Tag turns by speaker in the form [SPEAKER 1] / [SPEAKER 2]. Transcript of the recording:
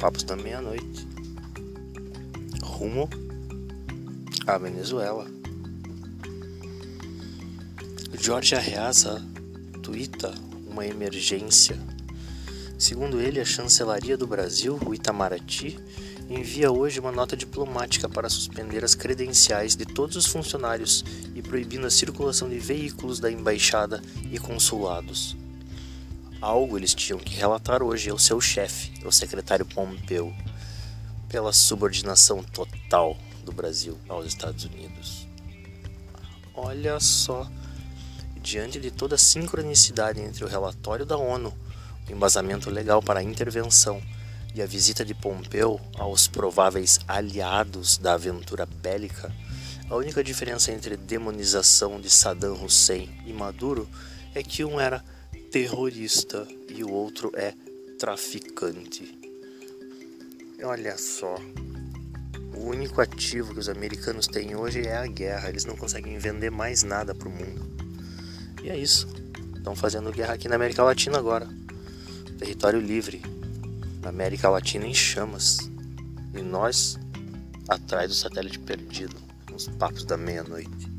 [SPEAKER 1] Papos da Meia-Noite, rumo à Venezuela. Jorge Arreaza tuita uma emergência. Segundo ele, a chancelaria do Brasil, o Itamaraty, envia hoje uma nota diplomática para suspender as credenciais de todos os funcionários e proibindo a circulação de veículos da embaixada e consulados. Algo eles tinham que relatar hoje ao seu chefe, o secretário Pompeu, pela subordinação total do Brasil aos Estados Unidos. Olha só, diante de toda a sincronicidade entre o relatório da ONU, o embasamento legal para a intervenção e a visita de Pompeu aos prováveis aliados da aventura bélica, a única diferença entre demonização de Saddam Hussein e Maduro é que um era terrorista e o outro é traficante. Olha só, o único ativo que os americanos têm hoje é a guerra, eles não conseguem vender mais nada para o mundo. E é isso, estão fazendo guerra aqui na América Latina agora. Território livre, América Latina em chamas. E nós, atrás do satélite perdido, nos papos da meia-noite.